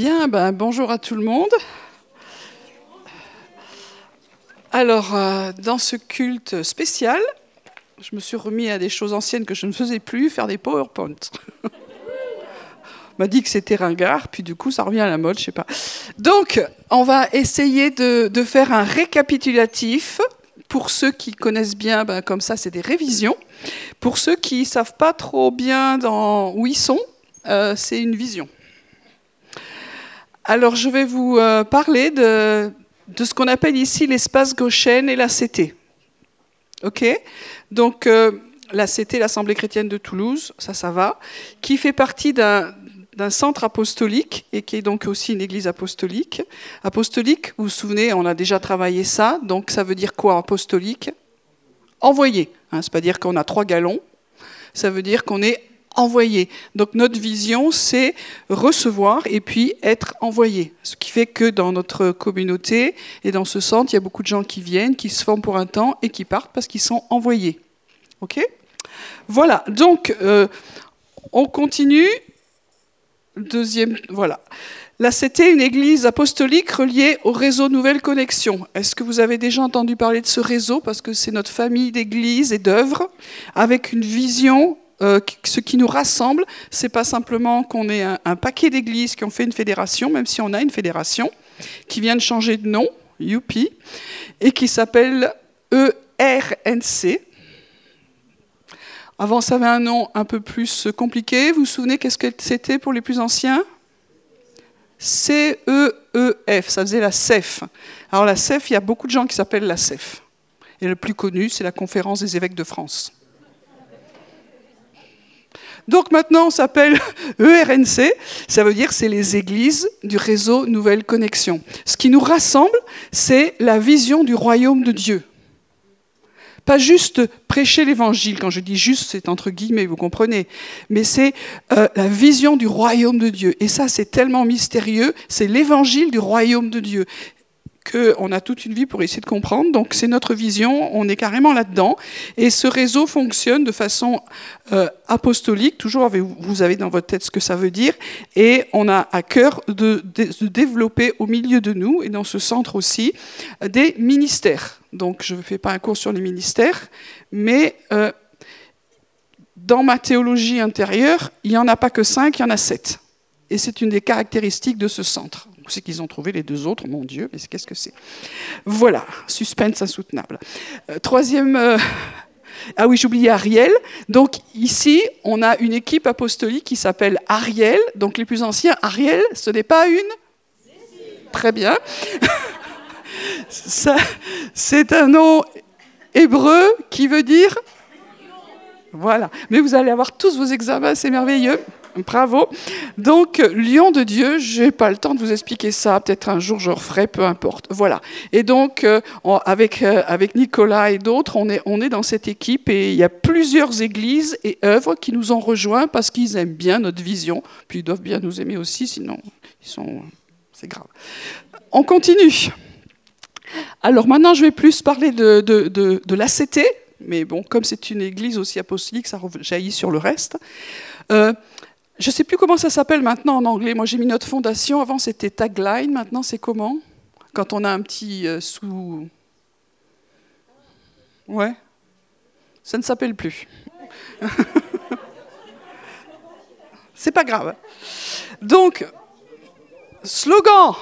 Bien, ben, bonjour à tout le monde. Alors, euh, dans ce culte spécial, je me suis remis à des choses anciennes que je ne faisais plus, faire des PowerPoint. On m'a dit que c'était ringard, puis du coup, ça revient à la mode, je sais pas. Donc, on va essayer de, faire un récapitulatif. Pour ceux qui connaissent bien, ben, comme ça, c'est des révisions. Pour ceux qui ne savent pas trop bien dans, où ils sont, euh, c'est une vision. Alors, je vais vous euh, parler de, de ce qu'on appelle ici l'espace Goshen et la CT. OK? Donc, euh, la CT, l'Assemblée chrétienne de Toulouse, ça, ça va, qui fait partie d'un d'un centre apostolique et qui est donc aussi une église apostolique. Apostolique, vous vous souvenez, on a déjà travaillé ça, donc ça veut dire quoi apostolique? Envoyé. Hein, c'est pas dire qu'on a trois galons, ça veut dire qu'on est envoyé. Donc notre vision, c'est recevoir et puis être envoyé. Ce qui fait que dans notre communauté et dans ce centre, il y a beaucoup de gens qui viennent, qui se forment pour un temps et qui partent parce qu'ils sont envoyés. Ok? Voilà. Donc euh, on continue. Deuxième, voilà. Là, c'était une église apostolique reliée au réseau Nouvelle Connexion. Est-ce que vous avez déjà entendu parler de ce réseau? Parce que c'est notre famille d'églises et d'œuvres avec une vision euh, ce qui nous rassemble, c'est pas simplement qu'on ait un, paquet d'églises qui ont fait une fédération, même si on a une fédération, qui vient de changer de nom, Youpi, et qui s'appelle ERNC. Avant, ça avait un nom un peu plus compliqué. Vous vous souvenez qu'est-ce que c'était pour les plus anciens? C-E-E-F, ça faisait la CEF. Alors la CEF, il y a beaucoup de gens qui s'appellent la CEF. Et le plus connu, c'est la Conférence des évêques de France. Donc maintenant, on s'appelle ERNC. Ça veut dire c'est les églises du réseau Nouvelle Connexion. Ce qui nous rassemble, c'est la vision du royaume de Dieu. Pas juste prêcher l'évangile, quand je dis juste, c'est entre guillemets, vous comprenez, mais c'est euh, la vision du royaume de Dieu. Et ça, c'est tellement mystérieux, c'est l'évangile du royaume de Dieu qu'on a toute une vie pour essayer de comprendre. Donc c'est notre vision, on est carrément là-dedans. Et ce réseau fonctionne de façon euh, apostolique, toujours vous avez dans votre tête ce que ça veut dire, et on a à cœur de, développer au milieu de nous, et dans ce centre aussi, des ministères. Donc je ne fais pas un cours sur les ministères, mais... Euh, dans ma théologie intérieure, il n'y en a pas que cinq, il y en a sept. Et c'est une des caractéristiques de ce centre c'est qu'ils ont trouvé les deux autres, mon Dieu, mais qu'est-ce que c'est? Voilà, suspense insoutenable. Euh, troisième. Euh, ah oui, j'oubliais Ariel. Donc ici, on a une équipe apostolique qui s'appelle Ariel. Donc les plus anciens, Ariel, ce n'est pas une Très bien. c'est un nom hébreu qui veut dire voilà. Mais vous allez avoir tous vos examens, c'est merveilleux. Bravo. Donc, Lion de Dieu, je n'ai pas le temps de vous expliquer ça. Peut-être un jour je referai, peu importe. Voilà. Et donc, euh, avec, euh, avec Nicolas et d'autres, on est, on est dans cette équipe et il y a plusieurs églises et œuvres qui nous ont rejoints parce qu'ils aiment bien notre vision. Puis ils doivent bien nous aimer aussi, sinon, c'est grave. On continue. Alors maintenant, je vais plus parler de, de, de, de l'ACT, mais bon, comme c'est une église aussi apostolique, ça jaillit sur le reste. Euh, je ne sais plus comment ça s'appelle maintenant en anglais. Moi, j'ai mis notre fondation. Avant, c'était tagline. Maintenant, c'est comment? Quand on a un petit euh, sous. Ouais. Ça ne s'appelle plus. c'est pas grave. Donc, slogan.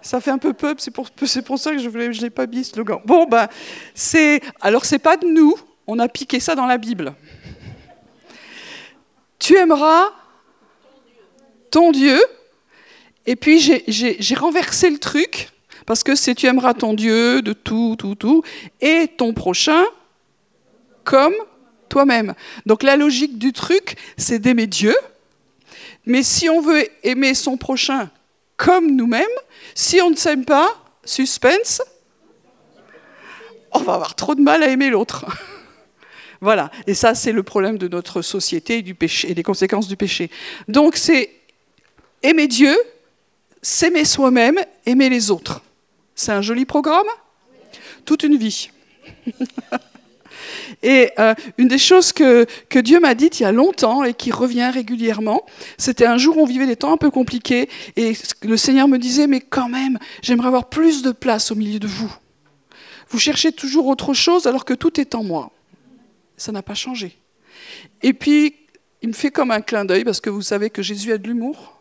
Ça fait un peu pub, c'est pour, pour, ça que je ne l'ai pas mis, slogan. Bon, ben, c'est. Alors, c'est pas de nous, on a piqué ça dans la Bible. Tu aimeras ton Dieu. Et puis j'ai renversé le truc, parce que c'est tu aimeras ton Dieu de tout, tout, tout, et ton prochain comme toi-même. Donc la logique du truc, c'est d'aimer Dieu. Mais si on veut aimer son prochain comme nous-mêmes, si on ne s'aime pas, suspense, on va avoir trop de mal à aimer l'autre. Voilà. Et ça, c'est le problème de notre société et du péché et des conséquences du péché. Donc, c'est aimer Dieu, s'aimer soi-même, aimer les autres. C'est un joli programme? Toute une vie. Et euh, une des choses que, que Dieu m'a dites il y a longtemps et qui revient régulièrement, c'était un jour où on vivait des temps un peu compliqués et le Seigneur me disait, mais quand même, j'aimerais avoir plus de place au milieu de vous. Vous cherchez toujours autre chose alors que tout est en moi. Ça n'a pas changé. Et puis, il me fait comme un clin d'œil parce que vous savez que Jésus a de l'humour.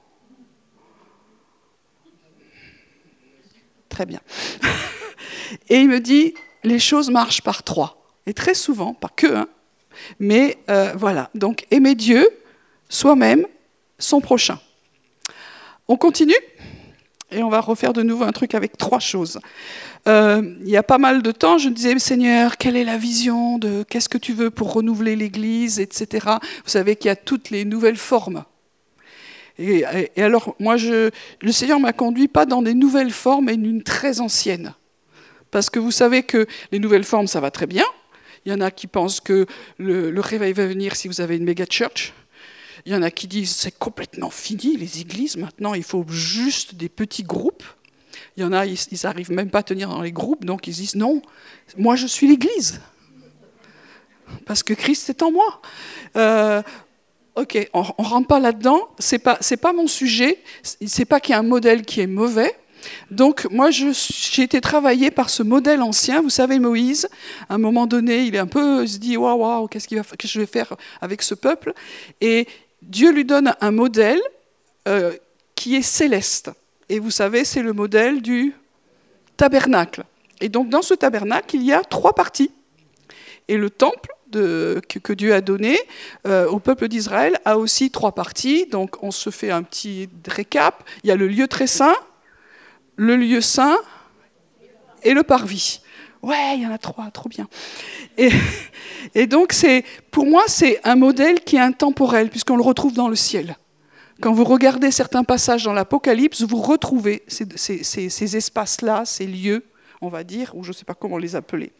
Très bien. Et il me dit, les choses marchent par trois. Et très souvent, pas que un. Mais euh, voilà, donc aimer Dieu, soi-même, son prochain. On continue? Et on va refaire de nouveau un truc avec trois choses. Euh, il y a pas mal de temps, je disais, Seigneur, quelle est la vision de qu'est-ce que tu veux pour renouveler l'Église, etc. Vous savez qu'il y a toutes les nouvelles formes. Et, alors, moi, le Seigneur m'a conduit pas dans des nouvelles formes, mais une très ancienne. Parce que vous savez que les nouvelles formes, ça va très bien. Il y en a qui pensent que le, réveil va venir si vous avez une méga church. Il y en a qui disent c'est complètement fini les églises. Maintenant, il faut juste des petits groupes. Il y en a, ils n'arrivent même pas à tenir dans les groupes, donc ils disent non, moi je suis l'église. Parce que Christ est en moi. Euh, ok, on ne rentre pas là-dedans. Ce n'est pas, pas mon sujet. C'est pas qu'il y a un modèle qui est mauvais. Donc moi, j'ai été travaillé par ce modèle ancien. Vous savez, Moïse, à un moment donné, il est un peu, il se dit, waouh, waouh, qu'est-ce que je vais faire avec ce peuple? Et Dieu lui donne un modèle euh, qui est céleste. Et vous savez, c'est le modèle du tabernacle. Et donc dans ce tabernacle, il y a trois parties. Et le temple que, Dieu a donné euh, au peuple d'Israël a aussi trois parties. Donc on se fait un petit récap. Il y a le lieu très saint, le lieu saint et le parvis. Ouais, il y en a trois, trop bien. Et, donc, pour moi, c'est un modèle qui est intemporel, puisqu'on le retrouve dans le ciel. Quand vous regardez certains passages dans l'Apocalypse, vous retrouvez ces, espaces-là, ces lieux, on va dire, ou je ne sais pas comment les appeler.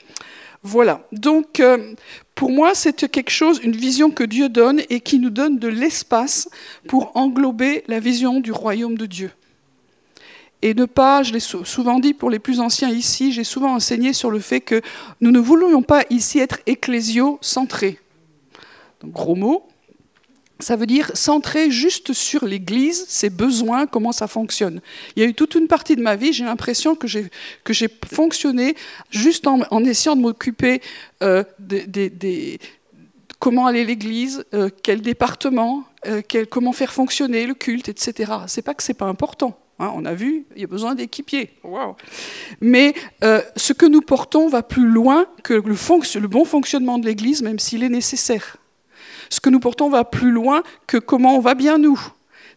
Voilà. Donc, euh, pour moi, c'est quelque chose, une vision que Dieu donne et qui nous donne de l'espace pour englober la vision du royaume de Dieu et ne pas, je l'ai souvent dit pour les plus anciens ici, j'ai souvent enseigné sur le fait que nous ne voulions pas ici être ecclésio-centrés. Gros mot, ça veut dire centré juste sur l'Église, ses besoins, comment ça fonctionne. Il y a eu toute une partie de ma vie, j'ai l'impression que j'ai, fonctionné juste en, essayant de m'occuper euh, des, comment aller l'Église, euh, quel département, euh, comment faire fonctionner le culte, etc. C'est pas que c'est pas important. Hein, on a vu, il y a besoin d'équipiers. Mais euh, ce que nous portons va plus loin que le, bon fonctionnement de l'Église, même s'il est nécessaire. Ce que nous portons va plus loin que comment on va bien nous.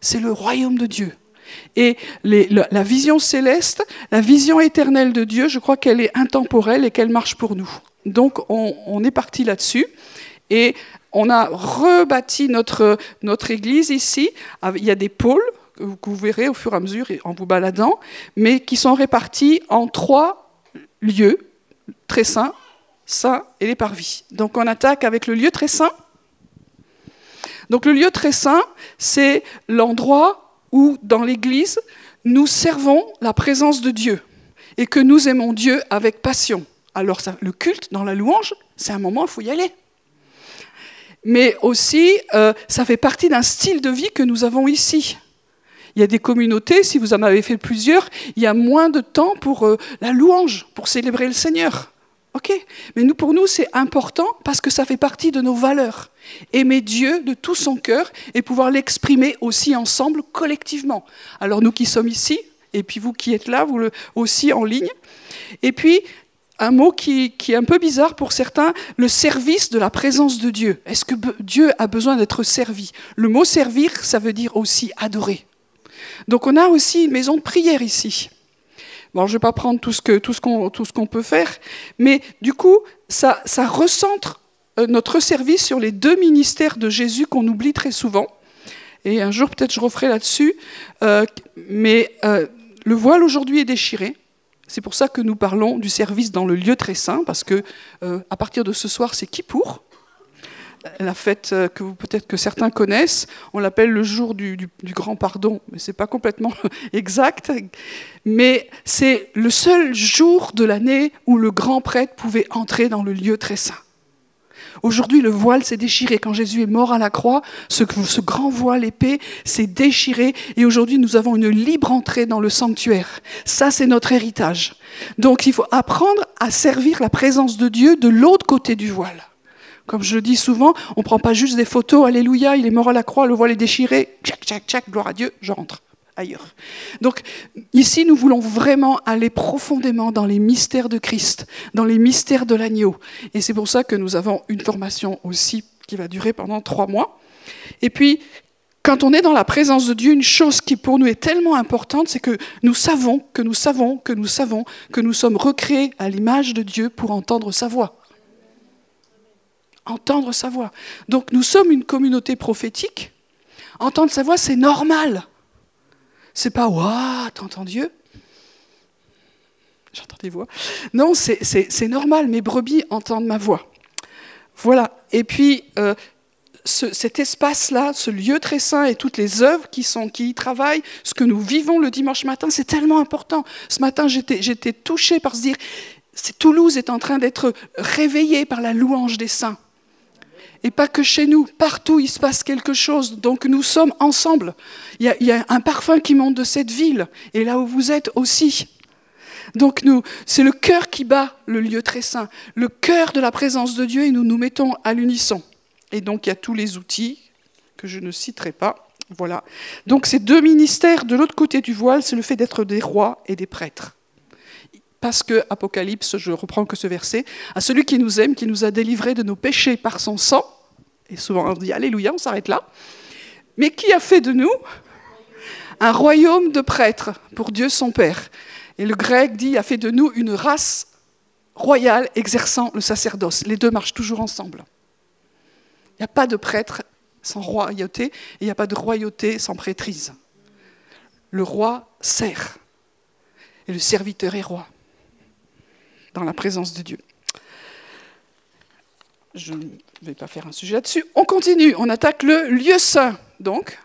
C'est le royaume de Dieu. Et la, vision céleste, la vision éternelle de Dieu, je crois qu'elle est intemporelle et qu'elle marche pour nous. Donc on, est parti là-dessus. Et on a rebâti notre, notre église ici. Il y a des pôles que vous verrez au fur et à mesure en vous baladant, mais qui sont répartis en trois lieux très saints, saints et les parvis. Donc on attaque avec le lieu très saint. Donc le lieu très saint, c'est l'endroit où dans l'Église, nous servons la présence de Dieu et que nous aimons Dieu avec passion. Alors le culte dans la louange, c'est un moment où il faut y aller. Mais aussi, euh, ça fait partie d'un style de vie que nous avons ici. Il y a des communautés, si vous en avez fait plusieurs, il y a moins de temps pour euh, la louange, pour célébrer le Seigneur. Ok? Mais pour nous, c'est important parce que ça fait partie de nos valeurs. Aimer Dieu de tout son cœur et pouvoir l'exprimer aussi ensemble, collectivement. Alors nous qui sommes ici, et puis vous qui êtes là, vous aussi en ligne. Et puis, un mot qui, est un peu bizarre pour certains, le service de la présence de Dieu. Est-ce que Dieu a besoin d'être servi? Le mot servir, ça veut dire aussi adorer. Donc on a aussi une maison de prière ici. Bon, je ne vais pas prendre tout ce qu'on peut faire, mais du coup, ça, ça recentre euh, notre service sur les deux ministères de Jésus qu'on oublie très souvent. Et un jour, peut-être, je referai là-dessus. Euh, mais euh, le voile aujourd'hui est déchiré. C'est pour ça que nous parlons du service dans le lieu très saint, parce que à partir de ce soir, c'est qui pour? La fête euh, que peut-être que certains connaissent. On l'appelle le jour du, grand pardon, mais c'est pas complètement exact. Mais c'est le seul jour de l'année où le grand prêtre pouvait entrer dans le lieu très saint. Aujourd'hui, le voile s'est déchiré. Quand Jésus est mort à la croix, ce, ce grand voile épais s'est déchiré et aujourd'hui, nous avons une libre entrée dans le sanctuaire. Ça, c'est notre héritage. Donc, il faut apprendre à servir la présence de Dieu de l'autre côté du voile. Comme je le dis souvent, on ne prend pas juste des photos, Alléluia, il est mort à la croix, le voile est déchiré, tchac, tchac, tchac, gloire à Dieu, je rentre ailleurs. Donc ici, nous voulons vraiment aller profondément dans les mystères de Christ, dans les mystères de l'agneau. Et c'est pour ça que nous avons une formation aussi qui va durer pendant trois mois. Et puis, quand on est dans la présence de Dieu, une chose qui pour nous est tellement importante, c'est que nous savons, que nous savons, que nous savons, que nous sommes recréés à l'image de Dieu pour entendre sa voix. Entendre sa voix. Donc nous sommes une communauté prophétique. Entendre sa voix, c'est normal. C'est pas Waouh, t'entends Dieu? J'entends des voix. Non, c'est normal, mes brebis entendent ma voix. Voilà. Et puis, euh, cet espace-là, ce lieu très saint et toutes les œuvres qui, sont, qui y travaillent, ce que nous vivons le dimanche matin, c'est tellement important. Ce matin, j'étais touchée par se dire, Toulouse est en train d'être réveillée par la louange des saints. Et pas que chez nous, partout il se passe quelque chose. Donc nous sommes ensemble. Il y, a, un parfum qui monte de cette ville. Et là où vous êtes aussi. Donc nous, c'est le cœur qui bat le lieu très saint, le cœur de la présence de Dieu, et nous nous mettons à l'unisson. Et donc il y a tous les outils que je ne citerai pas. Voilà. Donc ces deux ministères de l'autre côté du voile, c'est le fait d'être des rois et des prêtres parce que, Apocalypse, je reprends que ce verset, à celui qui nous aime, qui nous a délivrés de nos péchés par son sang, et souvent on dit Alléluia, on s'arrête là, mais qui a fait de nous un royaume de prêtres pour Dieu son Père? Et le grec dit a fait de nous une race royale exerçant le sacerdoce. Les deux marchent toujours ensemble. Il n'y a pas de prêtre sans royauté et il n'y a pas de royauté sans prêtrise. Le roi sert et le serviteur est roi dans la présence de Dieu. Je ne vais pas faire un sujet là-dessus. On continue, on attaque le lieu saint. Donc,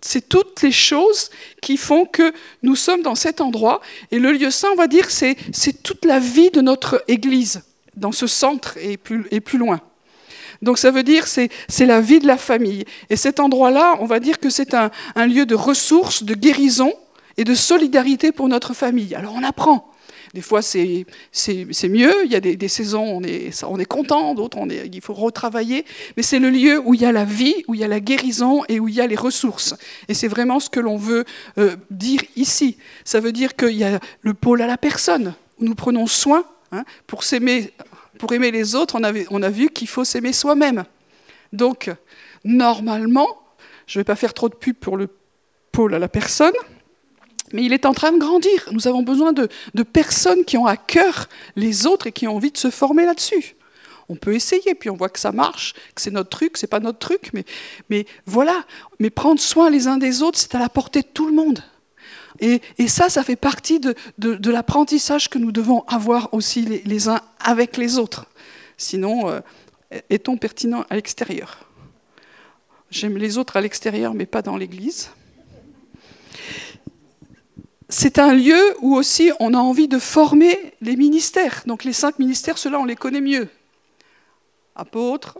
c'est toutes les choses qui font que nous sommes dans cet endroit. Et le lieu saint, on va dire, c'est, toute la vie de notre Église, dans ce centre et plus, et plus loin. Donc ça veut dire c'est c'est la vie de la famille. Et cet endroit-là, on va dire que c'est un, un lieu de ressources, de guérison et de solidarité pour notre famille. Alors on apprend. Des fois, c'est mieux. Il y a des, saisons, on est, on est content, d'autres, il faut retravailler. Mais c'est le lieu où il y a la vie, où il y a la guérison et où il y a les ressources. Et c'est vraiment ce que l'on veut euh, dire ici. Ça veut dire qu'il y a le pôle à la personne, où nous prenons soin. Hein, pour, s'aimer, pour aimer les autres, on, avait, on a vu qu'il faut s'aimer soi-même. Donc, normalement, je ne vais pas faire trop de pub pour le pôle à la personne, mais il est en train de grandir. Nous avons besoin de, personnes qui ont à cœur les autres et qui ont envie de se former là-dessus. On peut essayer, puis on voit que ça marche, que c'est notre truc, c'est pas notre truc, mais, voilà. Mais prendre soin les uns des autres, c'est à la portée de tout le monde. Et, ça, ça fait partie de, l'apprentissage que nous devons avoir aussi les, uns avec les autres. Sinon, euh, est-on pertinent à l'extérieur? J'aime les autres à l'extérieur, mais pas dans l'Église c'est un lieu où aussi on a envie de former les ministères. Donc les cinq ministères, ceux-là, on les connaît mieux. Apôtres.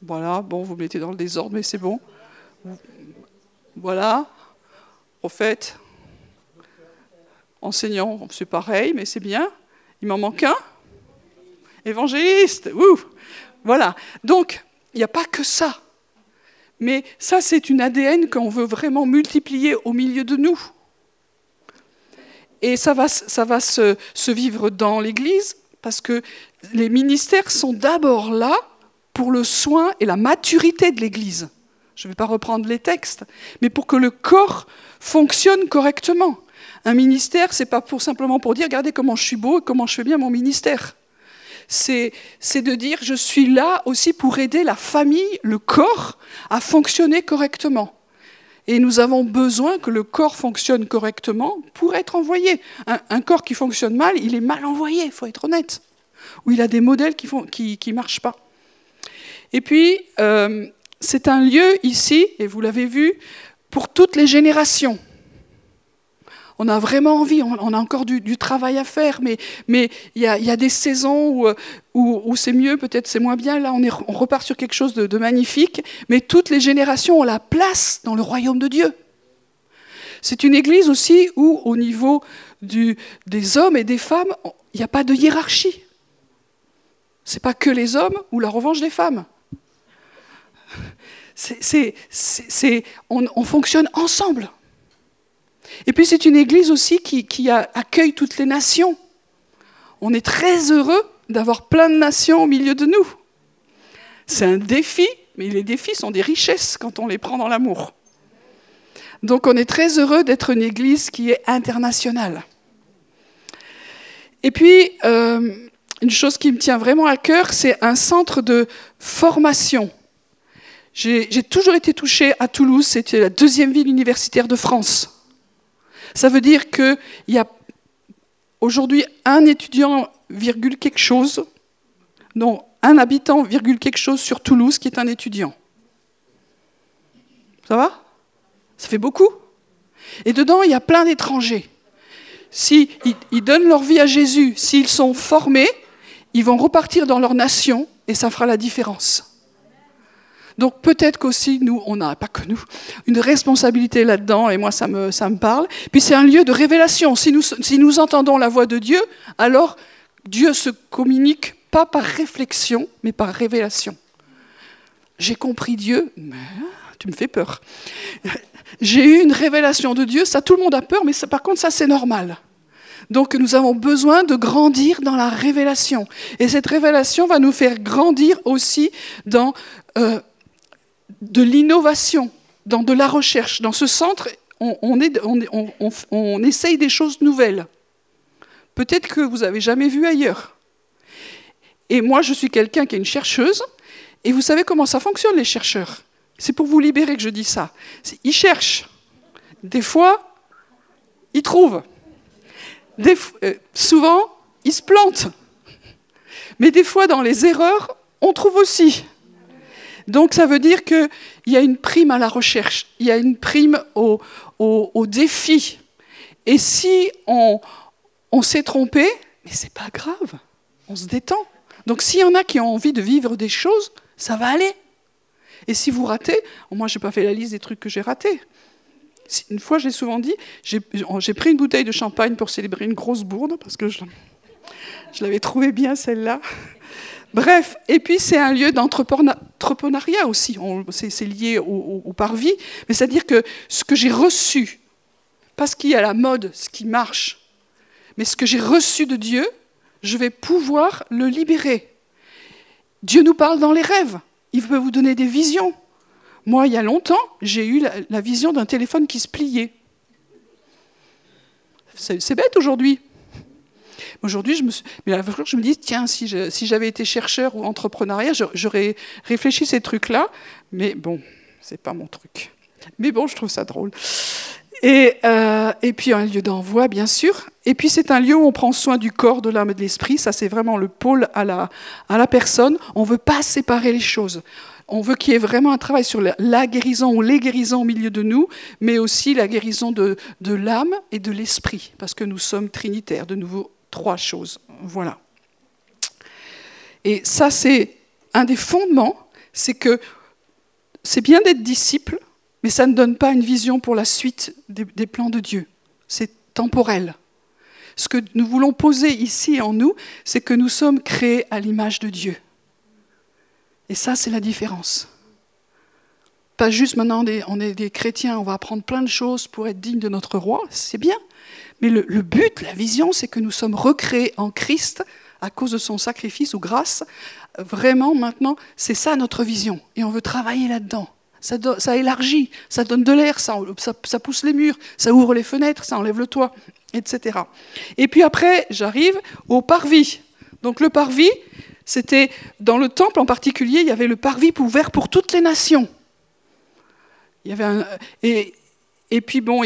Voilà, bon, vous mettez dans le désordre, mais c'est bon. Voilà. Prophète. Enseignant, c'est pareil, mais c'est bien. Il m'en manque un. Évangéliste. Ouh. Voilà. Donc, il n'y a pas que ça. Mais ça, c'est une ADN qu'on veut vraiment multiplier au milieu de nous. Et ça va, se, vivre dans l'Église, parce que les ministères sont d'abord là pour le soin et la maturité de l'Église. Je ne vais pas reprendre les textes, mais pour que le corps fonctionne correctement. Un ministère, c'est pas pour simplement pour dire regardez comment je suis beau et comment je fais bien mon ministère c'est de dire je suis là aussi pour aider la famille, le corps, à fonctionner correctement. Et nous avons besoin que le corps fonctionne correctement pour être envoyé. Un, corps qui fonctionne mal, il est mal envoyé, il faut être honnête. Ou il a des modèles qui ne marchent pas. Et puis, euh, c'est un lieu ici, et vous l'avez vu, pour toutes les générations. On a vraiment envie, on, a encore du, travail à faire, mais il y a, des saisons où, où, c'est mieux, peut-être c'est moins bien. Là, on, repart sur quelque chose de, magnifique, mais toutes les générations ont la place dans le royaume de Dieu. C'est une église aussi où, au niveau des hommes et des femmes, il n'y a pas de hiérarchie. C'est pas que les hommes ou la revanche des femmes. On, fonctionne ensemble. Et puis c'est une église aussi qui, accueille toutes les nations. On est très heureux d'avoir plein de nations au milieu de nous. C'est un défi, mais les défis sont des richesses quand on les prend dans l'amour. Donc on est très heureux d'être une église qui est internationale. Et puis, euh, une chose qui me tient vraiment à cœur, c'est un centre de formation. J'ai toujours été touchée à Toulouse, c'était la deuxième ville universitaire de France. Ça veut dire qu'il y a aujourd'hui un étudiant, virgule quelque chose, non, un habitant, virgule quelque chose sur Toulouse qui est un étudiant. Ça va? Ça fait beaucoup? Et dedans, il y a plein d'étrangers. S'ils ils donnent leur vie à Jésus, s'ils sont formés, ils vont repartir dans leur nation et ça fera la différence. Donc peut-être qu'aussi, nous, on n'a pas que nous, une responsabilité là-dedans, et moi, ça me, ça me parle. Puis c'est un lieu de révélation. Si nous, si nous entendons la voix de Dieu, alors Dieu se communique pas par réflexion, mais par révélation. J'ai compris Dieu, mais tu me fais peur. J'ai eu une révélation de Dieu, ça tout le monde a peur, mais par contre ça c'est normal. Donc nous avons besoin de grandir dans la révélation. Et cette révélation va nous faire grandir aussi dans euh, de l'innovation, dans de la recherche. Dans ce centre, on, essaye des choses nouvelles. Peut-être que vous n'avez jamais vu ailleurs. Et moi, je suis quelqu'un qui est une chercheuse, et vous savez comment ça fonctionne, les chercheurs. C'est pour vous libérer que je dis ça. Ils cherchent. Des fois, ils trouvent. Euh, souvent, ils se plantent. Mais des fois, dans les erreurs, on trouve aussi. Donc ça veut dire qu'il y a une prime à la recherche, il y a une prime au, défi. Et si on, s'est trompé, mais c'est pas grave, on se détend. Donc s'il y en a qui ont envie de vivre des choses, ça va aller. Et si vous ratez, moi je n'ai pas fait la liste des trucs que j'ai ratés. Une fois, j'ai souvent dit, j'ai pris une bouteille de champagne pour célébrer une grosse bourde, parce que je, je l'avais trouvée bien celle-là. Bref, et puis c'est un lieu d'entrepreneuriat aussi, c'est lié au, parvis, mais c'est-à-dire que ce que j'ai reçu, pas ce qui est à la mode, ce qui marche, mais ce que j'ai reçu de Dieu, je vais pouvoir le libérer. Dieu nous parle dans les rêves, il peut vous donner des visions. Moi, il y a longtemps, j'ai eu la vision d'un téléphone qui se pliait. C'est bête aujourd'hui, Aujourd'hui, je me dis, tiens, si, j'avais été chercheur ou entrepreneuriat, j'aurais réfléchi ces trucs-là. Mais bon, c'est pas mon truc. Mais bon, je trouve ça drôle. Et, euh, et puis un lieu d'envoi, bien sûr. Et puis c'est un lieu où on prend soin du corps, de l'âme et de l'esprit. Ça, c'est vraiment le pôle à la, personne. On ne veut pas séparer les choses. On veut qu'il y ait vraiment un travail sur la guérison ou les guérisons au milieu de nous, mais aussi la guérison de l'âme et de l'esprit, parce que nous sommes trinitaires. De nouveau, trois choses. Voilà. Et ça, c'est un des fondements, c'est que c'est bien d'être disciple, mais ça ne donne pas une vision pour la suite des, plans de Dieu. C'est temporel. Ce que nous voulons poser ici en nous, c'est que nous sommes créés à l'image de Dieu. Et ça, c'est la différence. Pas juste maintenant, on est des chrétiens, on va apprendre plein de choses pour être digne de notre roi, c'est bien. Mais le, but, la vision, c'est que nous sommes recréés en Christ à cause de son sacrifice ou grâce. Vraiment, maintenant, c'est ça notre vision. Et on veut travailler là-dedans. Ça, élargit, ça donne de l'air, ça, ça, pousse les murs, ça ouvre les fenêtres, ça enlève le toit, etc. Et puis après, j'arrive au parvis. Donc le parvis, c'était dans le temple en particulier, il y avait le parvis ouvert pour toutes les nations. Et puis bon,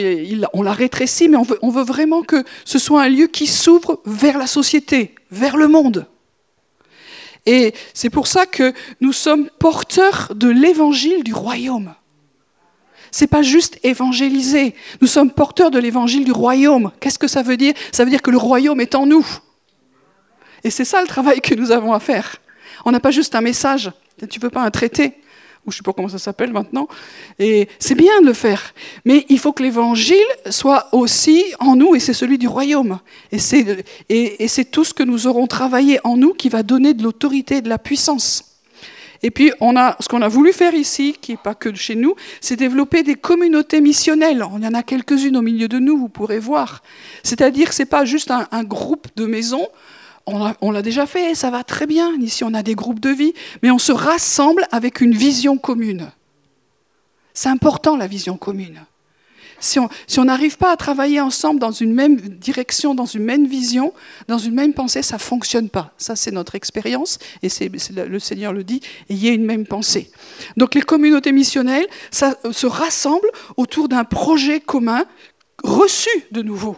on l'a rétréci, mais on veut, on veut vraiment que ce soit un lieu qui s'ouvre vers la société, vers le monde. Et c'est pour ça que nous sommes porteurs de l'évangile du royaume. C'est pas juste évangéliser. Nous sommes porteurs de l'évangile du royaume. Qu'est-ce que ça veut dire? Ça veut dire que le royaume est en nous. Et c'est ça le travail que nous avons à faire. On n'a pas juste un message. Tu veux pas un traité? Ou je ne sais pas comment ça s'appelle maintenant. Et c'est bien de le faire. Mais il faut que l'évangile soit aussi en nous, et c'est celui du royaume. Et c'est, et, c'est tout ce que nous aurons travaillé en nous qui va donner de l'autorité et de la puissance. Et puis, on a, ce qu'on a voulu faire ici, qui n'est pas que chez nous, c'est développer des communautés missionnelles. Il y en a quelques-unes au milieu de nous, vous pourrez voir. C'est-à-dire que ce n'est pas juste un groupe de maisons on l'a déjà fait, ça va très bien. Ici, on a des groupes de vie, mais on se rassemble avec une vision commune. C'est important, la vision commune. Si on n'arrive pas à travailler ensemble dans une même direction, dans une même vision, dans une même pensée, ça ne fonctionne pas. Ça, c'est notre expérience, et le Seigneur le dit, ayez une même pensée. Donc les communautés missionnelles ça, se rassemblent autour d'un projet commun reçu de nouveau.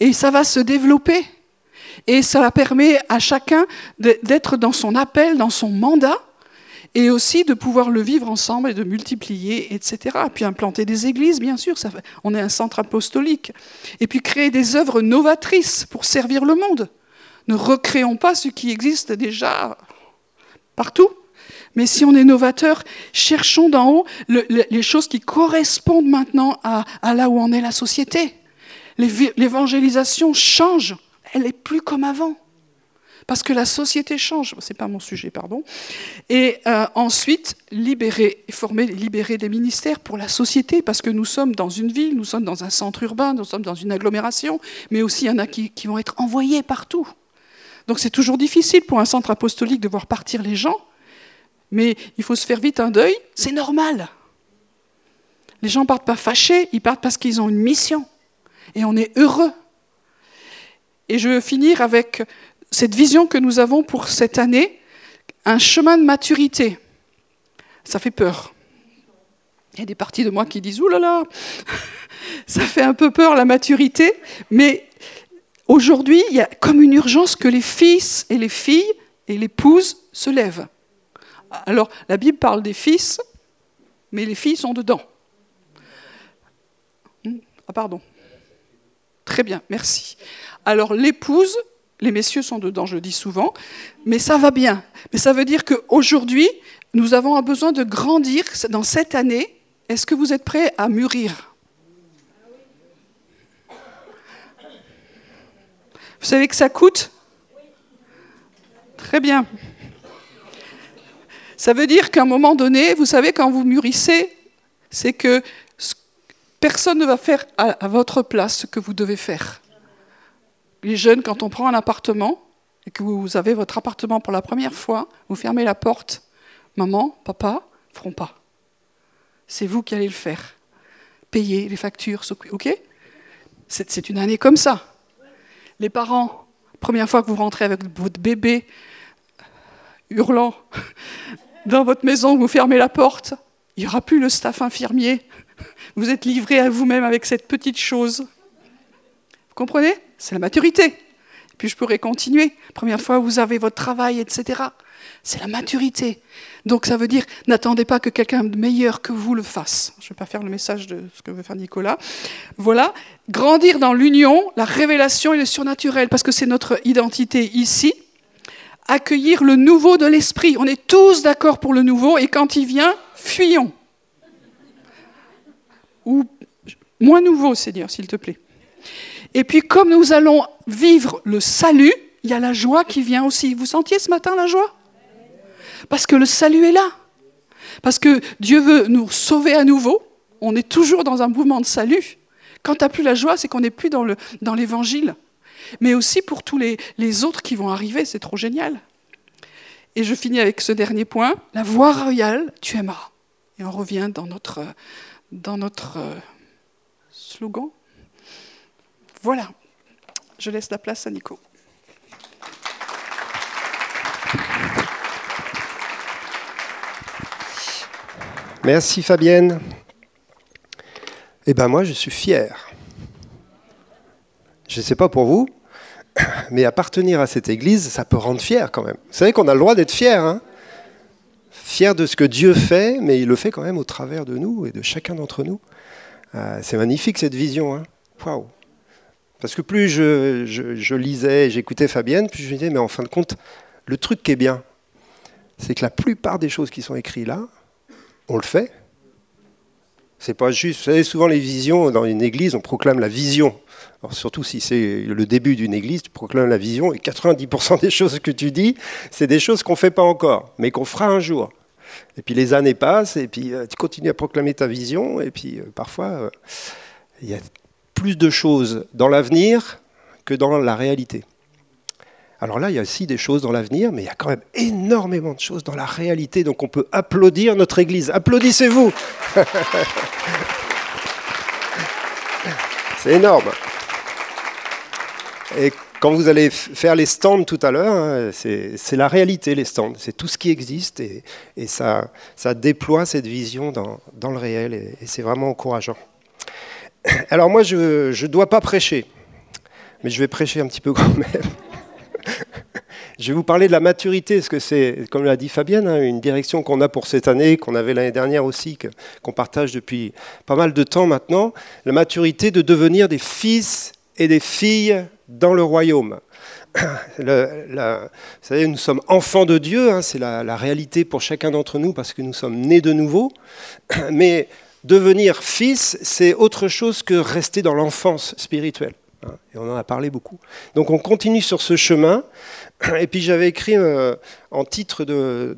Et ça va se développer. Et cela permet à chacun d'être dans son appel, dans son mandat, et aussi de pouvoir le vivre ensemble et de multiplier, etc. Puis implanter des églises, bien sûr, on est un centre apostolique. Et puis créer des œuvres novatrices pour servir le monde. Ne recréons pas ce qui existe déjà partout. Mais si on est novateur, cherchons d'en haut les choses qui correspondent maintenant à là où en est la société. L'évangélisation change elle n'est plus comme avant. Parce que la société change, ce n'est pas mon sujet, pardon. Et euh, ensuite, libérer, former, libérer des ministères pour la société, parce que nous sommes dans une ville, nous sommes dans un centre urbain, nous sommes dans une agglomération, mais aussi il y en a qui, vont être envoyés partout. Donc c'est toujours difficile pour un centre apostolique de voir partir les gens, mais il faut se faire vite un deuil, c'est normal. Les gens partent pas fâchés, ils partent parce qu'ils ont une mission. Et on est heureux et je veux finir avec cette vision que nous avons pour cette année, un chemin de maturité. Ça fait peur. Il y a des parties de moi qui disent, Ouh là là, ça fait un peu peur la maturité, mais aujourd'hui, il y a comme une urgence que les fils et les filles et l'épouse se lèvent. Alors, la Bible parle des fils, mais les filles sont dedans. Hmm, ah, pardon. Très bien, merci. Alors l'épouse, les messieurs sont dedans, je dis souvent, mais ça va bien. Mais ça veut dire qu'aujourd'hui, nous avons un besoin de grandir dans cette année. Est-ce que vous êtes prêts à mûrir? Vous savez que ça coûte? Très bien. Ça veut dire qu'à un moment donné, vous savez, quand vous mûrissez, c'est que personne ne va faire à votre place ce que vous devez faire les jeunes, quand on prend un appartement et que vous avez votre appartement pour la première fois, vous fermez la porte. Maman, papa, ne feront pas. C'est vous qui allez le faire. Payer les factures, ok? C'est une année comme ça. Les parents, première fois que vous rentrez avec votre bébé hurlant dans votre maison, vous fermez la porte, il n'y aura plus le staff infirmier. Vous êtes livré à vous-même avec cette petite chose. Vous comprenez? C'est la maturité. puis je pourrais continuer. Première fois, vous avez votre travail, etc. C'est la maturité. Donc ça veut dire, n'attendez pas que quelqu'un de meilleur que vous le fasse. Je ne vais pas faire le message de ce que veut faire Nicolas. Voilà, grandir dans l'union, la révélation et le surnaturel, parce que c'est notre identité ici. Accueillir le nouveau de l'esprit. On est tous d'accord pour le nouveau, et quand il vient, fuyons. Ou moins nouveau, Seigneur, s'il te plaît. Et puis comme nous allons vivre le salut, il y a la joie qui vient aussi. Vous sentiez ce matin la joie? Parce que le salut est là. Parce que Dieu veut nous sauver à nouveau. On est toujours dans un mouvement de salut. Quand tu n'as plus la joie, c'est qu'on n'est plus dans l'évangile. Dans Mais aussi pour tous les, les autres qui vont arriver, c'est trop génial. Et je finis avec ce dernier point. La voie royale, tu aimeras. Et on revient dans notre, dans notre euh, slogan. Voilà, je laisse la place à Nico. Merci Fabienne. Eh bien moi je suis fier. Je ne sais pas pour vous, mais appartenir à cette église, ça peut rendre fier quand même. Vous savez qu'on a le droit d'être fier. Hein? Fier de ce que Dieu fait, mais il le fait quand même au travers de nous et de chacun d'entre nous. Euh, c'est magnifique cette vision. Hein Waouh Parce que plus je, je lisais, j'écoutais Fabienne, plus je me disais, mais en fin de compte, le truc qui est bien, c'est que la plupart des choses qui sont écrites là, on le fait. C'est pas juste. Vous savez, souvent les visions dans une église, on proclame la vision. surtout si c'est le début d'une église, tu proclames la vision et 90% des choses que tu dis, c'est des choses qu'on ne fait pas encore, mais qu'on fera un jour. Et puis les années passent et puis euh, tu continues à proclamer ta vision et puis euh, parfois euh, il y a plus de choses dans l'avenir que dans la réalité. Alors là, il y a aussi des choses dans l'avenir, mais il y a quand même énormément de choses dans la réalité. Donc on peut applaudir notre Église. Applaudissez-vous C'est énorme. Quand vous allez faire les stands tout à l'heure, hein, c'est la réalité, les stands. C'est tout ce qui existe et, ça, déploie cette vision dans, dans le réel et, et c'est vraiment encourageant. Alors moi, je ne dois pas prêcher, mais je vais prêcher un petit peu quand même. Je vais vous parler de la maturité, parce que c'est, comme l'a dit Fabienne, hein, une direction qu'on a pour cette année, qu'on avait l'année dernière aussi, qu'on partage depuis pas mal de temps maintenant. La maturité de devenir des fils et des filles dans le royaume. Vous savez, nous sommes enfants de Dieu, hein, c'est la, la, réalité pour chacun d'entre nous parce que nous sommes nés de nouveau. Mais devenir fils, c'est autre chose que rester dans l'enfance spirituelle. Hein, et on en a parlé beaucoup. Donc on continue sur ce chemin. Et puis j'avais écrit euh, en titre de,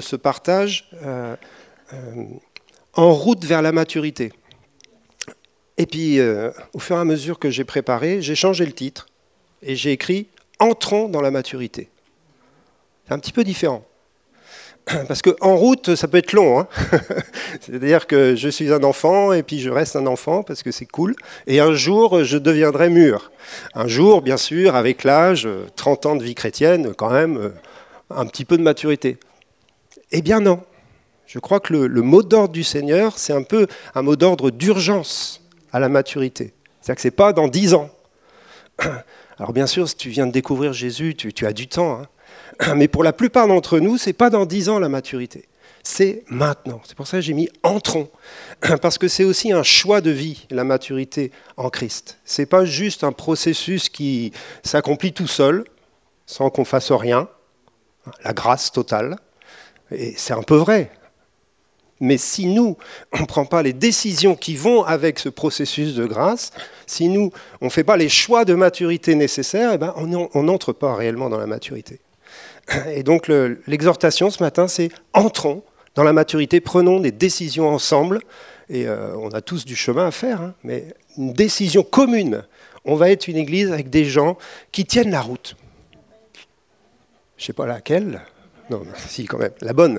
ce partage euh, euh, En route vers la maturité. Et puis au fur et à mesure que j'ai préparé, j'ai changé le titre et j'ai écrit Entrons dans la maturité. C'est un petit peu différent. Parce qu'en route, ça peut être long. Hein. C'est-à-dire que je suis un enfant et puis je reste un enfant parce que c'est cool. Et un jour, je deviendrai mûr. Un jour, bien sûr, avec l'âge, 30 ans de vie chrétienne, quand même, un petit peu de maturité. Eh bien non. Je crois que le, mot d'ordre du Seigneur, c'est un peu un mot d'ordre d'urgence à la maturité. C'est-à-dire que ce n'est pas dans 10 ans. Alors bien sûr, si tu viens de découvrir Jésus, tu, tu as du temps. Hein. Mais pour la plupart d'entre nous, ce n'est pas dans dix ans la maturité. C'est maintenant. C'est pour ça que j'ai mis entrons. Parce que c'est aussi un choix de vie, la maturité en Christ. Ce n'est pas juste un processus qui s'accomplit tout seul, sans qu'on fasse rien. La grâce totale. Et c'est un peu vrai. Mais si nous, on ne prend pas les décisions qui vont avec ce processus de grâce, si nous, on ne fait pas les choix de maturité nécessaires, eh ben, on n'entre pas réellement dans la maturité. Et donc l'exhortation ce matin, c'est entrons dans la maturité, prenons des décisions ensemble. Et euh, on a tous du chemin à faire, hein, mais une décision commune. On va être une église avec des gens qui tiennent la route. Je ne sais pas laquelle. Non, si quand même, la bonne.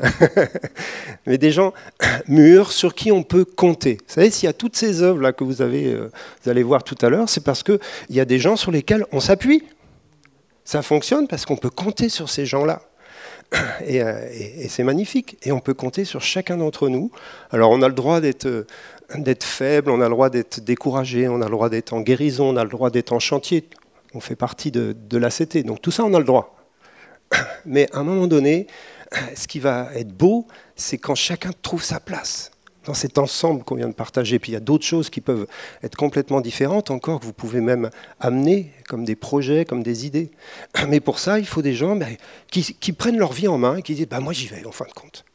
mais des gens mûrs sur qui on peut compter. Vous savez, s'il y a toutes ces œuvres là que vous, avez, euh, vous allez voir tout à l'heure, c'est parce qu'il y a des gens sur lesquels on s'appuie. Ça fonctionne parce qu'on peut compter sur ces gens-là. Euh, et, c'est magnifique. Et on peut compter sur chacun d'entre nous. Alors on a le droit d'être, euh, d'être faible, on a le droit d'être découragé, on a le droit d'être en guérison, on a le droit d'être en chantier. On fait partie de, de l'ACT. Donc tout ça, on a le droit. Mais à un moment donné, ce qui va être beau, c'est quand chacun trouve sa place dans cet ensemble qu'on vient de partager. Puis il y a d'autres choses qui peuvent être complètement différentes encore, que vous pouvez même amener comme des projets, comme des idées. Mais pour ça, il faut des gens ben, qui, prennent leur vie en main et qui disent bah, Moi, j'y vais, en fin de compte.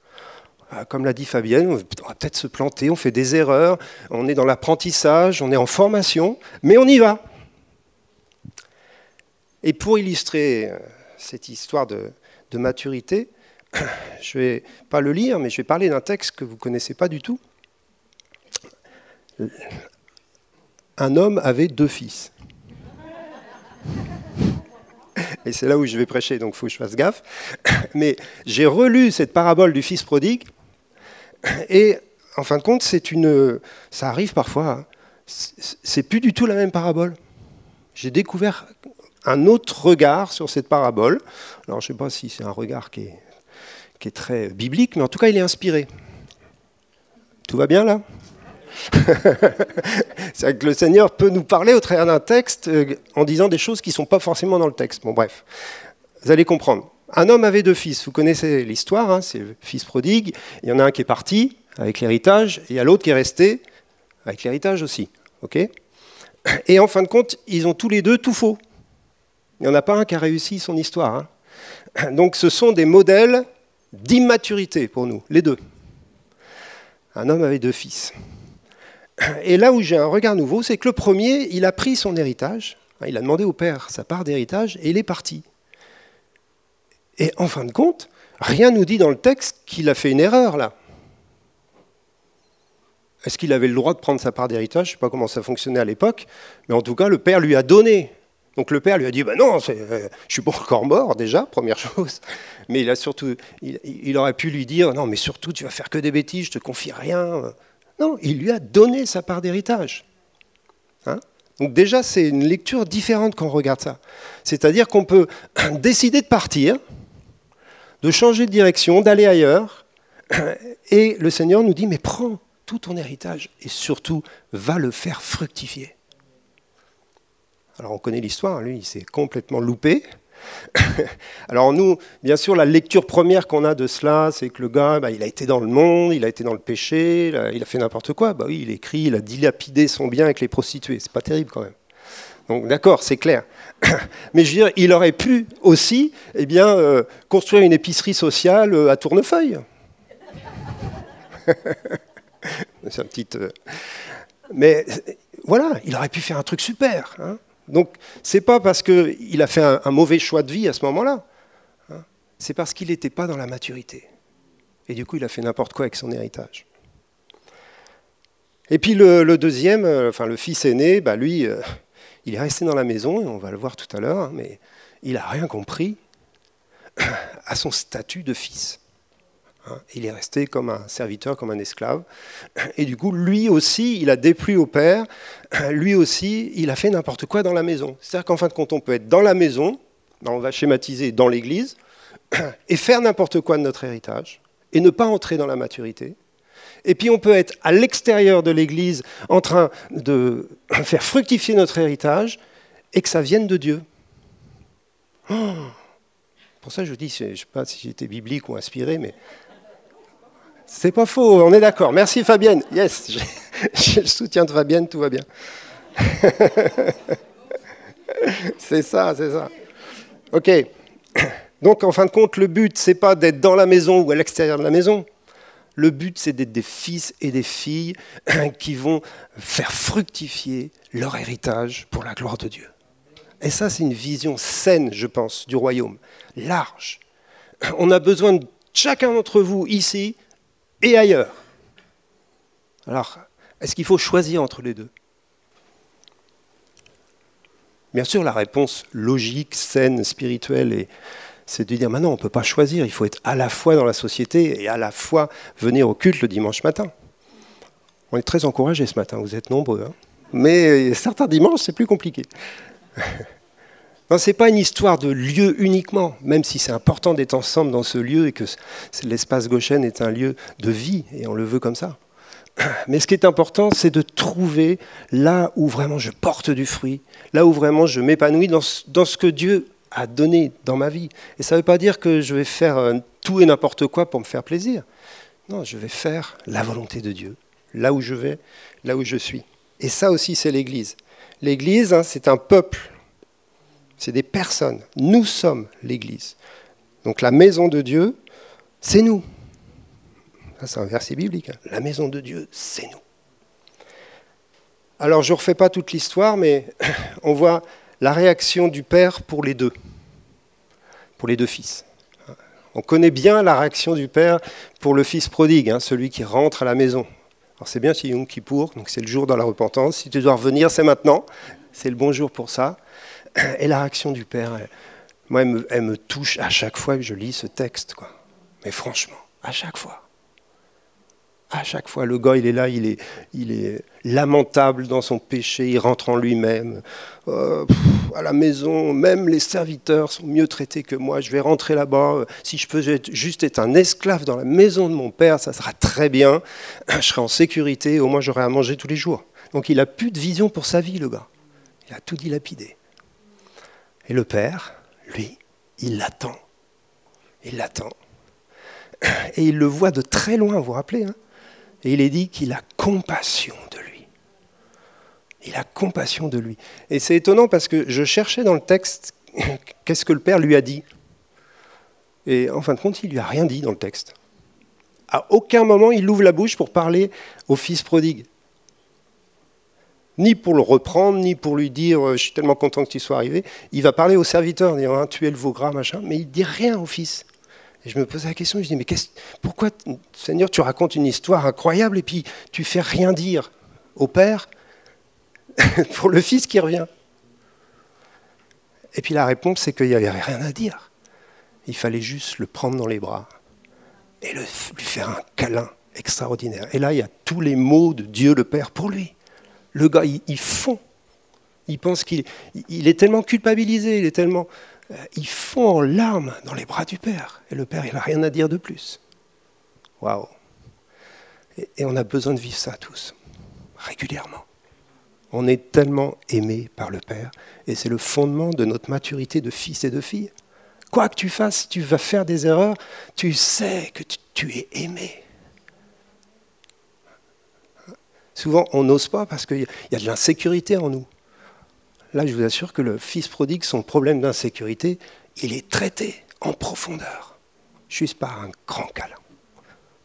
Ah, comme l'a dit Fabienne, on va peut-être se planter, on fait des erreurs, on est dans l'apprentissage, on est en formation, mais on y va. Et pour illustrer euh, cette histoire de, maturité, je ne vais pas le lire, mais je vais parler d'un texte que vous ne connaissez pas du tout. Un homme avait deux fils. Et c'est là où je vais prêcher, donc il faut que je fasse gaffe. Mais j'ai relu cette parabole du fils prodigue, et en fin de compte, c'est une, ça arrive parfois, hein. c'est plus du tout la même parabole. J'ai découvert un autre regard sur cette parabole. Alors je ne sais pas si c'est un regard qui est très biblique, mais en tout cas, il est inspiré. Tout va bien là? C'est vrai que le Seigneur peut nous parler au travers d'un texte euh, en disant des choses qui ne sont pas forcément dans le texte. Bon, bref, vous allez comprendre. Un homme avait deux fils. Vous connaissez l'histoire, hein, c'est fils prodigue. Il y en a un qui est parti avec l'héritage, et il y a l'autre qui est resté avec l'héritage aussi. et en fin de compte, ils ont tous les deux tout faux. Il n'y en a pas un qui a réussi son histoire. Hein. Donc ce sont des modèles d'immaturité pour nous, les deux. Un homme avait deux fils. Et là où j'ai un regard nouveau, c'est que le premier, il a pris son héritage, il a demandé au père sa part d'héritage, et il est parti. Et en fin de compte, rien ne nous dit dans le texte qu'il a fait une erreur là. Est-ce qu'il avait le droit de prendre sa part d'héritage? Je ne sais pas comment ça fonctionnait à l'époque, mais en tout cas, le père lui a donné. Donc le père lui a dit bah Non, euh, je suis encore mort déjà, première chose. Mais il, a surtout, il, aurait pu lui dire Non, mais surtout, tu vas faire que des bêtises, je te confie rien. Non, il lui a donné sa part d'héritage. Hein? Donc déjà, c'est une lecture différente quand on regarde ça. C'est-à-dire qu'on peut décider de partir, de changer de direction, d'aller ailleurs, et le Seigneur nous dit, mais prends tout ton héritage et surtout, va le faire fructifier. Alors on connaît l'histoire, lui, il s'est complètement loupé. Alors nous, bien sûr, la lecture première qu'on a de cela, c'est que le gars, bah, il a été dans le monde, il a été dans le péché, il a fait n'importe quoi. Bah oui, il écrit, il a dilapidé son bien avec les prostituées. C'est pas terrible quand même. Donc d'accord, c'est clair. Mais je veux dire, il aurait pu aussi eh bien, euh, construire une épicerie sociale euh, à Tournefeuille. c'est un petit... Euh, mais voilà, il aurait pu faire un truc super. Hein. Donc, c'est pas parce qu'il a fait un, mauvais choix de vie à ce moment-là. Hein. c'est parce qu'il n'était pas dans la maturité. Et du coup, il a fait n'importe quoi avec son héritage. Et puis le, deuxième, euh, enfin le fils aîné, bah lui, euh, il est resté dans la maison, et on va le voir tout à l'heure, hein, mais il n'a rien compris à son statut de fils. Hein, il est resté comme un serviteur, comme un esclave. Et du coup, lui aussi, il a déplu au père. Lui aussi, il a fait n'importe quoi dans la maison. C'est-à-dire qu'en fin de compte, on peut être dans la maison, on va schématiser dans l'église, et faire n'importe quoi de notre héritage, et ne pas entrer dans la maturité. Et puis on peut être à l'extérieur de l'église en train de faire fructifier notre héritage, et que ça vienne de Dieu. Oh pour ça, je vous dis, je ne sais pas si j'étais biblique ou inspiré, mais c'est pas faux, on est d'accord. Merci Fabienne. Yes, j'ai le soutien de Fabienne, tout va bien. c'est ça, c'est ça. Ok. Donc en fin de compte, le but, c'est pas d'être dans la maison ou à l'extérieur de la maison. Le but, c'est d'être des fils et des filles qui vont faire fructifier leur héritage pour la gloire de Dieu. Et ça, c'est une vision saine, je pense, du royaume, large. On a besoin de chacun d'entre vous ici et ailleurs. Alors, est-ce qu'il faut choisir entre les deux? Bien sûr, la réponse logique, saine, spirituelle, c'est de dire maintenant, on ne peut pas choisir, il faut être à la fois dans la société et à la fois venir au culte le dimanche matin. On est très encouragés ce matin, vous êtes nombreux. Hein. Mais certains dimanches, c'est plus compliqué. ce n'est pas une histoire de lieu uniquement, même si c'est important d'être ensemble dans ce lieu et que l'espace Goshen est un lieu de vie, et on le veut comme ça. Mais ce qui est important, c'est de trouver là où vraiment je porte du fruit, là où vraiment je m'épanouis dans, ce que Dieu a donné dans ma vie. Et ça ne veut pas dire que je vais faire euh, tout et n'importe quoi pour me faire plaisir. Non, je vais faire la volonté de Dieu, là où je vais, là où je suis. Et ça aussi, c'est l'Église. L'Église, hein, c'est un peuple c'est des personnes. Nous sommes l'Église. Donc la maison de Dieu, c'est nous. C'est un verset biblique. Hein. La maison de Dieu, c'est nous. Alors je ne refais pas toute l'histoire, mais on voit la réaction du Père pour les deux, pour les deux fils. On connaît bien la réaction du Père pour le fils prodigue, hein, celui qui rentre à la maison. Alors c'est bien, c'est Yom Kippour, donc c'est le jour dans la repentance. Si tu dois revenir, c'est maintenant. C'est le bon jour pour ça. Et la réaction du père, moi, elle me, touche à chaque fois que je lis ce texte. Quoi. Mais franchement, à chaque fois. À chaque fois, le gars, il est là, il est, il est lamentable dans son péché, il rentre en lui-même. Euh, à la maison, même les serviteurs sont mieux traités que moi. Je vais rentrer là-bas. Si je peux juste être un esclave dans la maison de mon père, ça sera très bien. Je serai en sécurité, au moins j'aurai à manger tous les jours. Donc il n'a plus de vision pour sa vie, le gars. Il a tout dilapidé. Et le Père, lui, il l'attend Il l'attend. Et il le voit de très loin, vous vous rappelez hein Et il est dit qu'il a compassion de lui. Il a compassion de lui. Et c'est étonnant parce que je cherchais dans le texte qu'est-ce que le Père lui a dit. Et en fin de compte, il lui a rien dit dans le texte. À aucun moment, il ouvre la bouche pour parler au fils prodigue. Ni pour le reprendre, ni pour lui dire euh, Je suis tellement content que tu sois arrivé. Il va parler au serviteur, dire hein, Tu es le veau gras, machin, mais il ne dit rien au fils. Et je me posais la question, je dis Mais pourquoi, Seigneur, tu racontes une histoire incroyable et puis tu fais rien dire au Père pour le fils qui revient? Et puis la réponse, c'est qu'il n'y avait rien à dire. Il fallait juste le prendre dans les bras et lui faire un câlin extraordinaire. Et là, il y a tous les mots de Dieu le Père pour lui. Le gars, il, fond. Il pense qu'il il est tellement culpabilisé, il est tellement... Euh, il fond en larmes dans les bras du Père. Et le Père, il n'a rien à dire de plus. Waouh et, on a besoin de vivre ça tous, régulièrement. On est tellement aimé par le Père, et c'est le fondement de notre maturité de fils et de filles. Quoi que tu fasses, tu vas faire des erreurs, tu sais que tu, es aimé. Souvent, on n'ose pas parce qu'il y a de l'insécurité en nous. Là, je vous assure que le fils prodigue, son problème d'insécurité, il est traité en profondeur, juste par un grand câlin.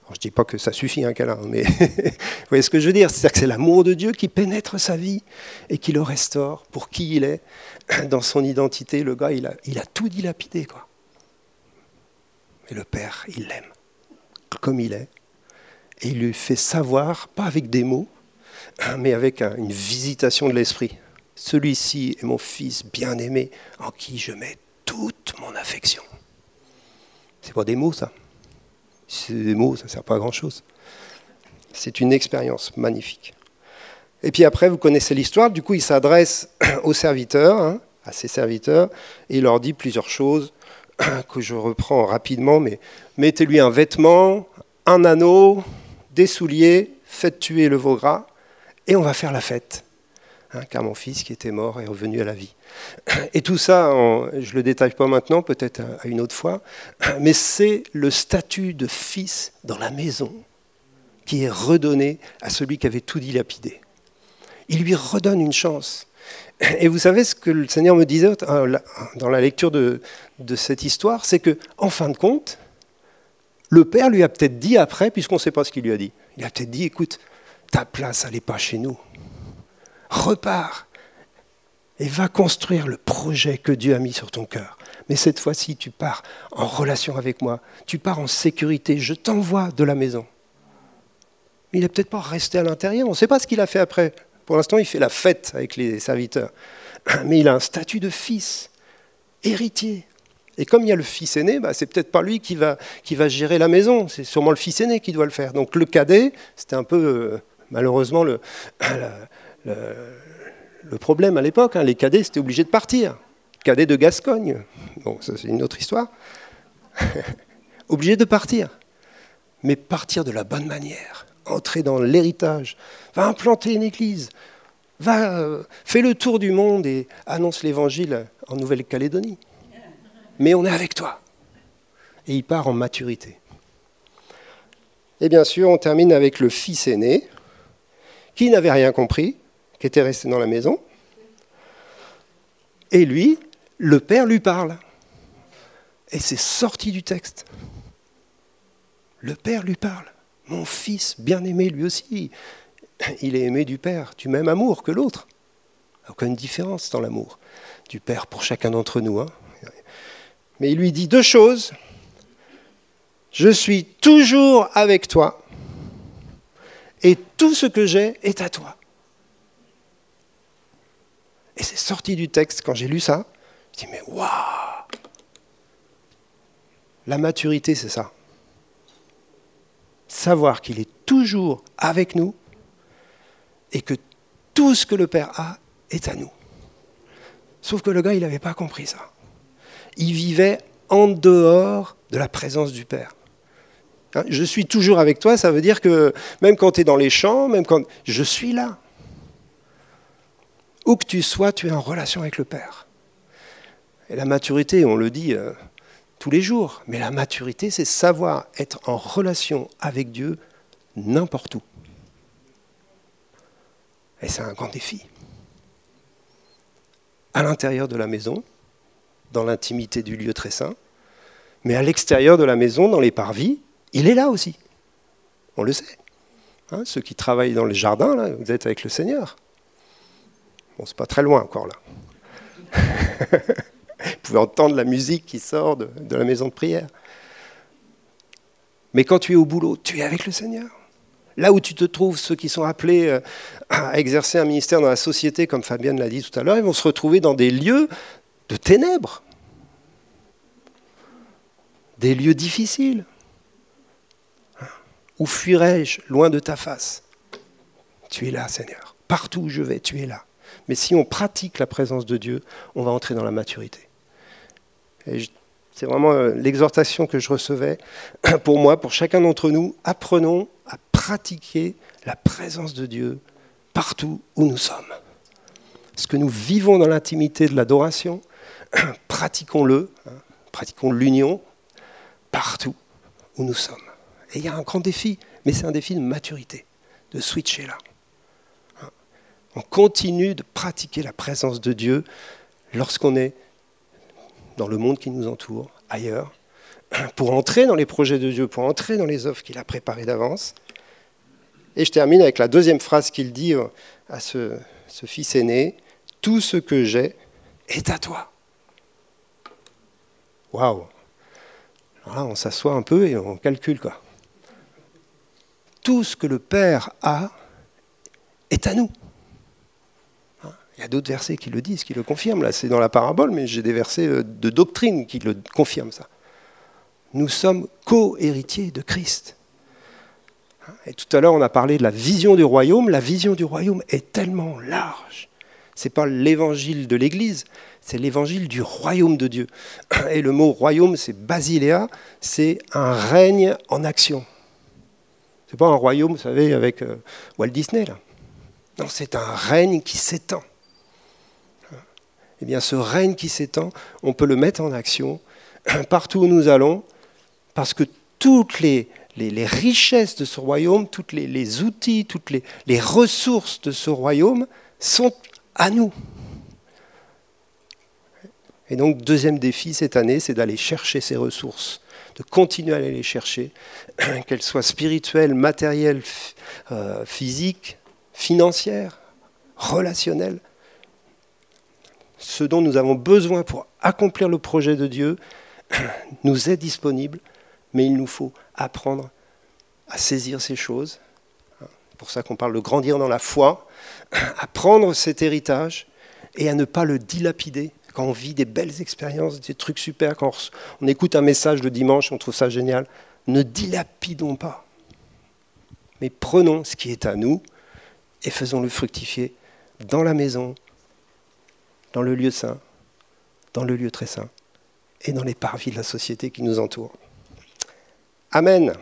je ne dis pas que ça suffit un câlin, mais vous voyez ce que je veux dire? C'est-à-dire que c'est l'amour de Dieu qui pénètre sa vie et qui le restaure pour qui il est, dans son identité, le gars, il a, tout dilapidé. Quoi. Et le Père, il l'aime comme il est. Et il lui fait savoir, pas avec des mots, mais avec une visitation de l'esprit. Celui-ci est mon fils bien-aimé en qui je mets toute mon affection. C'est pas des mots, ça. C'est des mots, ça ne sert pas à grand-chose. C'est une expérience magnifique. Et puis après, vous connaissez l'histoire, du coup, il s'adresse aux serviteurs, hein, à ses serviteurs, et il leur dit plusieurs choses que je reprends rapidement, mais mettez-lui un vêtement, un anneau, des souliers, faites tuer le veau gras, et on va faire la fête. Hein, car mon fils qui était mort est revenu à la vie. Et tout ça, je ne le détaille pas maintenant, peut-être à une autre fois, mais c'est le statut de fils dans la maison qui est redonné à celui qui avait tout dilapidé il lui redonne une chance. Et vous savez ce que le Seigneur me disait euh, dans la lecture de, cette histoire, c'est que, en fin de compte, le Père lui a peut-être dit après, puisqu'on ne sait pas ce qu'il lui a dit, il a peut-être dit, écoute, ta place, elle n'est pas chez nous. Repars et va construire le projet que Dieu a mis sur ton cœur. Mais cette fois-ci, tu pars en relation avec moi, tu pars en sécurité, je t'envoie de la maison. Il n'est peut-être pas resté à l'intérieur, on ne sait pas ce qu'il a fait après. Pour l'instant, il fait la fête avec les serviteurs. Mais il a un statut de fils, héritier. Et comme il y a le fils aîné, bah, c'est peut-être pas lui qui va, gérer la maison, c'est sûrement le fils aîné qui doit le faire. Donc le cadet, c'était un peu, euh, malheureusement, le, problème à l'époque. Hein. Les cadets, c'était obligé de partir. Cadet de Gascogne, bon, ça c'est une autre histoire. obligé de partir. Mais partir de la bonne manière entrer dans l'héritage, va implanter une église, va euh, faire le tour du monde et annonce l'évangile en Nouvelle-Calédonie. Mais on est avec toi. Et il part en maturité. Et bien sûr, on termine avec le fils aîné, qui n'avait rien compris, qui était resté dans la maison. Et lui, le père lui parle. Et c'est sorti du texte. Le père lui parle. Mon fils bien-aimé, lui aussi, il est aimé du Père, du même amour que l'autre. Aucune différence dans l'amour du Père pour chacun d'entre nous. Hein. Mais il lui dit deux choses. Je suis toujours avec toi et tout ce que j'ai est à toi. Et c'est sorti du texte quand j'ai lu ça. Je dis mais waouh La maturité, c'est ça savoir qu'il est toujours avec nous et que tout ce que le Père a est à nous. Sauf que le gars, il n'avait pas compris ça. Il vivait en dehors de la présence du Père. Hein, je suis toujours avec toi, ça veut dire que même quand tu es dans les champs, même quand je suis là. Où que tu sois, tu es en relation avec le Père. Et la maturité, on le dit, euh, tous les jours. Mais la maturité, c'est savoir être en relation avec Dieu n'importe où. Et c'est un grand défi. À l'intérieur de la maison, dans l'intimité du lieu très saint, mais à l'extérieur de la maison, dans les parvis, il est là aussi. On le sait. Hein, ceux qui travaillent dans le jardin, là, vous êtes avec le Seigneur. Bon, c'est pas très loin encore là. vous pouvez entendre la musique qui sort de, de la maison de prière. Mais quand tu es au boulot, tu es avec le Seigneur. Là où tu te trouves, ceux qui sont appelés euh, à exercer un ministère dans la société, comme Fabienne l'a dit tout à l'heure, ils vont se retrouver dans des lieux de ténèbres, des lieux difficiles. Où fuirais-je loin de ta face? Tu es là, Seigneur. Partout où je vais, tu es là. Mais si on pratique la présence de Dieu, on va entrer dans la maturité. c'est vraiment euh, l'exhortation que je recevais pour moi, pour chacun d'entre nous. Apprenons à pratiquer la présence de Dieu partout où nous sommes. Ce que nous vivons dans l'intimité de l'adoration, pratiquons-le, hein, pratiquons l'union partout où nous sommes. Et il y a un grand défi, mais c'est un défi de maturité, de switcher là. On continue de pratiquer la présence de Dieu lorsqu'on est dans le monde qui nous entoure, ailleurs, pour entrer dans les projets de Dieu, pour entrer dans les offres qu'il a préparées d'avance. Et je termine avec la deuxième phrase qu'il dit euh, à ce, ce fils aîné, Tout ce que j'ai est à toi. Waouh Alors là, on s'assoit un peu et on calcule quoi. Tout ce que le Père a est à nous. Il y a d'autres versets qui le disent, qui le confirment. Là, c'est dans la parabole, mais j'ai des versets euh, de doctrine qui le confirment ça. Nous sommes co-héritiers de Christ. Et tout à l'heure, on a parlé de la vision du royaume. La vision du royaume est tellement large. Ce n'est pas l'évangile de l'Église, c'est l'évangile du royaume de Dieu. Et le mot royaume, c'est basiléa, c'est un règne en action. Ce n'est pas un royaume, vous savez, avec euh, Walt Disney, là. Non, c'est un règne qui s'étend. Eh bien, ce règne qui s'étend, on peut le mettre en action partout où nous allons, parce que toutes les, les, richesses de ce royaume, tous les, les, outils, toutes les ressources de ce royaume sont à nous. Et donc, deuxième défi cette année, c'est d'aller chercher ces ressources, de continuer à aller les chercher, qu'elles soient spirituelles, matérielles, euh, physiques, financières, relationnelles. Ce dont nous avons besoin pour accomplir le projet de Dieu nous est disponible, mais il nous faut apprendre à saisir ces choses. C'est pour ça qu'on parle de grandir dans la foi, à prendre cet héritage et à ne pas le dilapider quand on vit des belles expériences, des trucs super, quand on écoute un message le dimanche, on trouve ça génial, ne dilapidons pas. Mais prenons ce qui est à nous et faisons-le fructifier dans la maison, dans le lieu saint, dans le lieu très saint et dans les parvis de la société qui nous entoure. Amen.